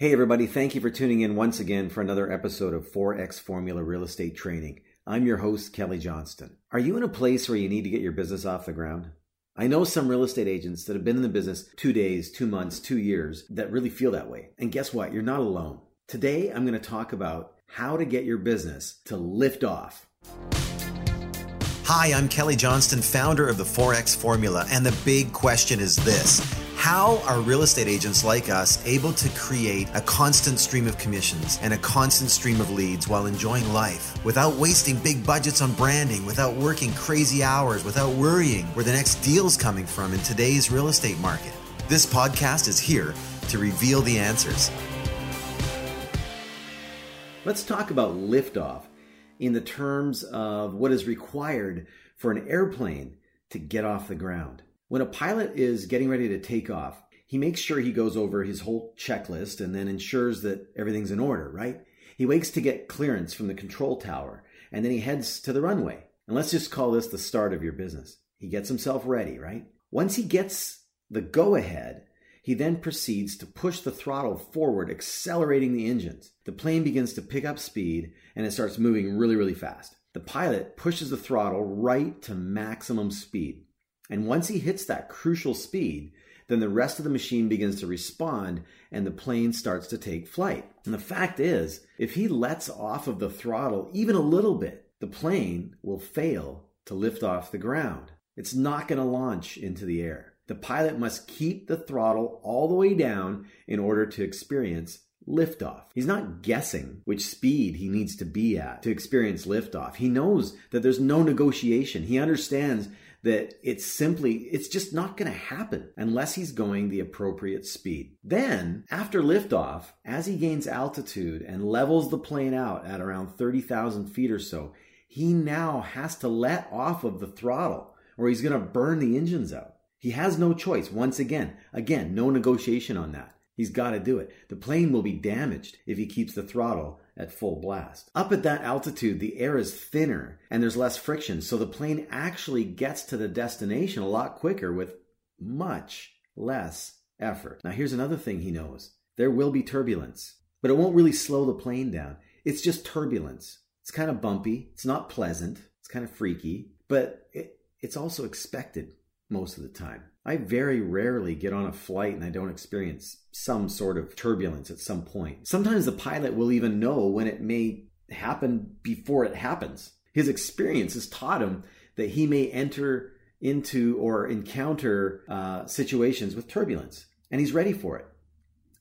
Hey, everybody, thank you for tuning in once again for another episode of 4X Formula Real Estate Training. I'm your host, Kelly Johnston. Are you in a place where you need to get your business off the ground? I know some real estate agents that have been in the business two days, two months, two years that really feel that way. And guess what? You're not alone. Today, I'm going to talk about how to get your business to lift off. Hi, I'm Kelly Johnston, founder of the 4X Formula, and the big question is this how are real estate agents like us able to create a constant stream of commissions and a constant stream of leads while enjoying life without wasting big budgets on branding, without working crazy hours, without worrying where the next deal's coming from in today's real estate market? This podcast is here to reveal the answers. Let's talk about liftoff in the terms of what is required for an airplane to get off the ground. When a pilot is getting ready to take off, he makes sure he goes over his whole checklist and then ensures that everything's in order, right? He waits to get clearance from the control tower and then he heads to the runway. And let's just call this the start of your business. He gets himself ready, right? Once he gets the go ahead, he then proceeds to push the throttle forward, accelerating the engines. The plane begins to pick up speed and it starts moving really, really fast. The pilot pushes the throttle right to maximum speed. And once he hits that crucial speed, then the rest of the machine begins to respond and the plane starts to take flight. And the fact is, if he lets off of the throttle even a little bit, the plane will fail to lift off the ground. It's not going to launch into the air. The pilot must keep the throttle all the way down in order to experience liftoff. He's not guessing which speed he needs to be at to experience liftoff. He knows that there's no negotiation. He understands that it's simply, it's just not going to happen unless he's going the appropriate speed. Then, after liftoff, as he gains altitude and levels the plane out at around 30,000 feet or so, he now has to let off of the throttle or he's going to burn the engines out. He has no choice. Once again, again, no negotiation on that. He's got to do it. The plane will be damaged if he keeps the throttle at full blast. Up at that altitude, the air is thinner and there's less friction, so the plane actually gets to the destination a lot quicker with much less effort. Now, here's another thing he knows there will be turbulence, but it won't really slow the plane down. It's just turbulence. It's kind of bumpy, it's not pleasant, it's kind of freaky, but it, it's also expected most of the time. I very rarely get on a flight and I don't experience some sort of turbulence at some point. Sometimes the pilot will even know when it may happen before it happens. His experience has taught him that he may enter into or encounter uh, situations with turbulence, and he's ready for it.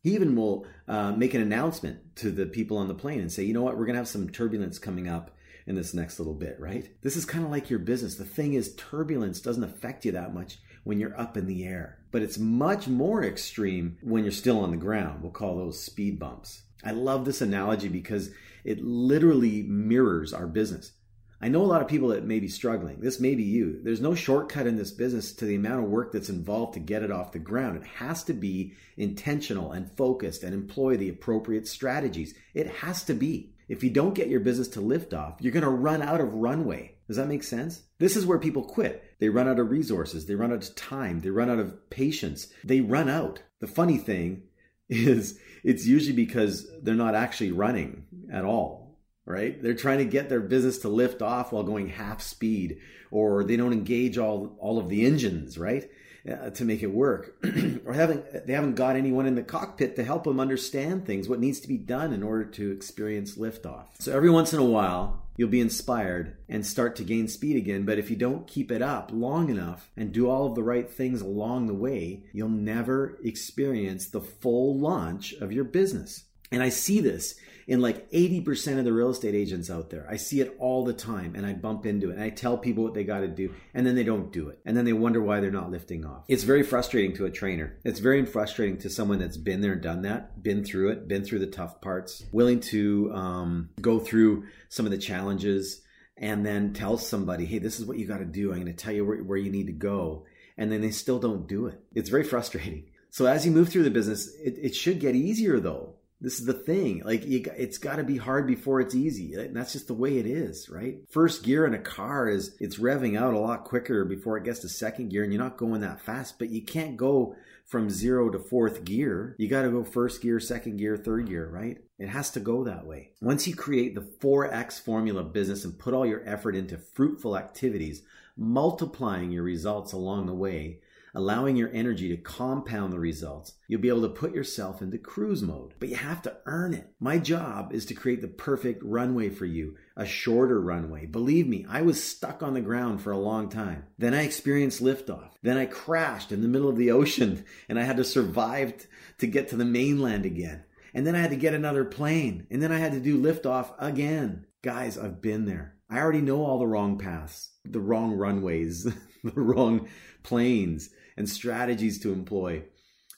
He even will uh, make an announcement to the people on the plane and say, you know what, we're going to have some turbulence coming up in this next little bit, right? This is kind of like your business. The thing is, turbulence doesn't affect you that much when you're up in the air, but it's much more extreme when you're still on the ground. We'll call those speed bumps. I love this analogy because it literally mirrors our business. I know a lot of people that may be struggling. This may be you. There's no shortcut in this business to the amount of work that's involved to get it off the ground. It has to be intentional and focused and employ the appropriate strategies. It has to be. If you don't get your business to lift off, you're going to run out of runway. Does that make sense? This is where people quit. They run out of resources, they run out of time, they run out of patience, they run out. The funny thing is, it's usually because they're not actually running at all, right? They're trying to get their business to lift off while going half speed, or they don't engage all, all of the engines, right? Uh, to make it work, or haven't they haven't got anyone in the cockpit to help them understand things, what needs to be done in order to experience liftoff. So every once in a while, you'll be inspired and start to gain speed again. But if you don't keep it up long enough and do all of the right things along the way, you'll never experience the full launch of your business. And I see this in like 80% of the real estate agents out there. I see it all the time and I bump into it and I tell people what they got to do and then they don't do it. And then they wonder why they're not lifting off. It's very frustrating to a trainer. It's very frustrating to someone that's been there and done that, been through it, been through the tough parts, willing to um, go through some of the challenges and then tell somebody, hey, this is what you got to do. I'm going to tell you where, where you need to go. And then they still don't do it. It's very frustrating. So as you move through the business, it, it should get easier though This is the thing. Like you, it's got to be hard before it's easy. And that's just the way it is, right? First gear in a car is it's revving out a lot quicker before it gets to second gear, and you're not going that fast. But you can't go from zero to fourth gear. You got to go first gear, second gear, third gear, right? It has to go that way. Once you create the 4X formula business and put all your effort into fruitful activities, multiplying your results along the way, allowing your energy to compound the results, you'll be able to put yourself into cruise mode. But you have to earn it. My job is to create the perfect runway for you, a shorter runway. Believe me, I was stuck on the ground for a long time. Then I experienced liftoff. Then I crashed in the middle of the ocean and I had to survive to get to the mainland again. And then I had to get another plane. And then I had to do liftoff again. Guys, I've been there. I already know all the wrong paths, the wrong runways, the wrong planes and strategies to employ.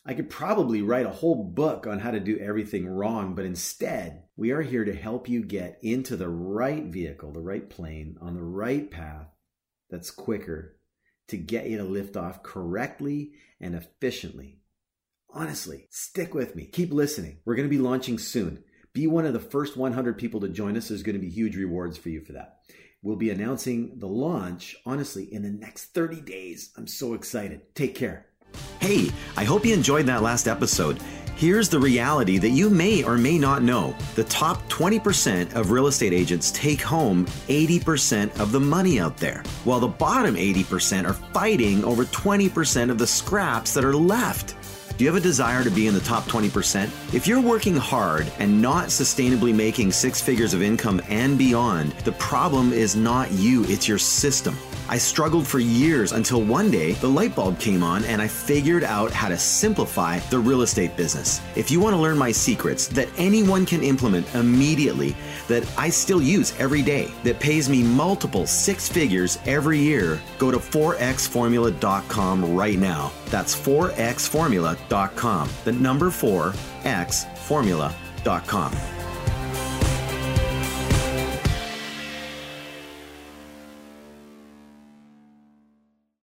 I could probably write a whole book on how to do everything wrong, but instead, we are here to help you get into the right vehicle, the right plane, on the right path that's quicker to get you to lift off correctly and efficiently. Honestly, stick with me. Keep listening. We're going to be launching soon. Be one of the first 100 people to join us. There's going to be huge rewards for you for that. We'll be announcing the launch, honestly, in the next 30 days. I'm so excited. Take care. Hey, I hope you enjoyed that last episode. Here's the reality that you may or may not know. The top 20% of real estate agents take home 80% of the money out there, while the bottom 80% are fighting over 20% of the scraps that are left. Do you have a desire to be in the top 20%? If you're working hard and not sustainably making six figures of income and beyond, the problem is not you, it's your system. I struggled for years until one day the light bulb came on and I figured out how to simplify the real estate business. If you want to learn my secrets that anyone can implement immediately, that I still use every day, that pays me multiple six figures every year, go to 4xformula.com right now. That's 4xformula.com. The number 4xformula.com.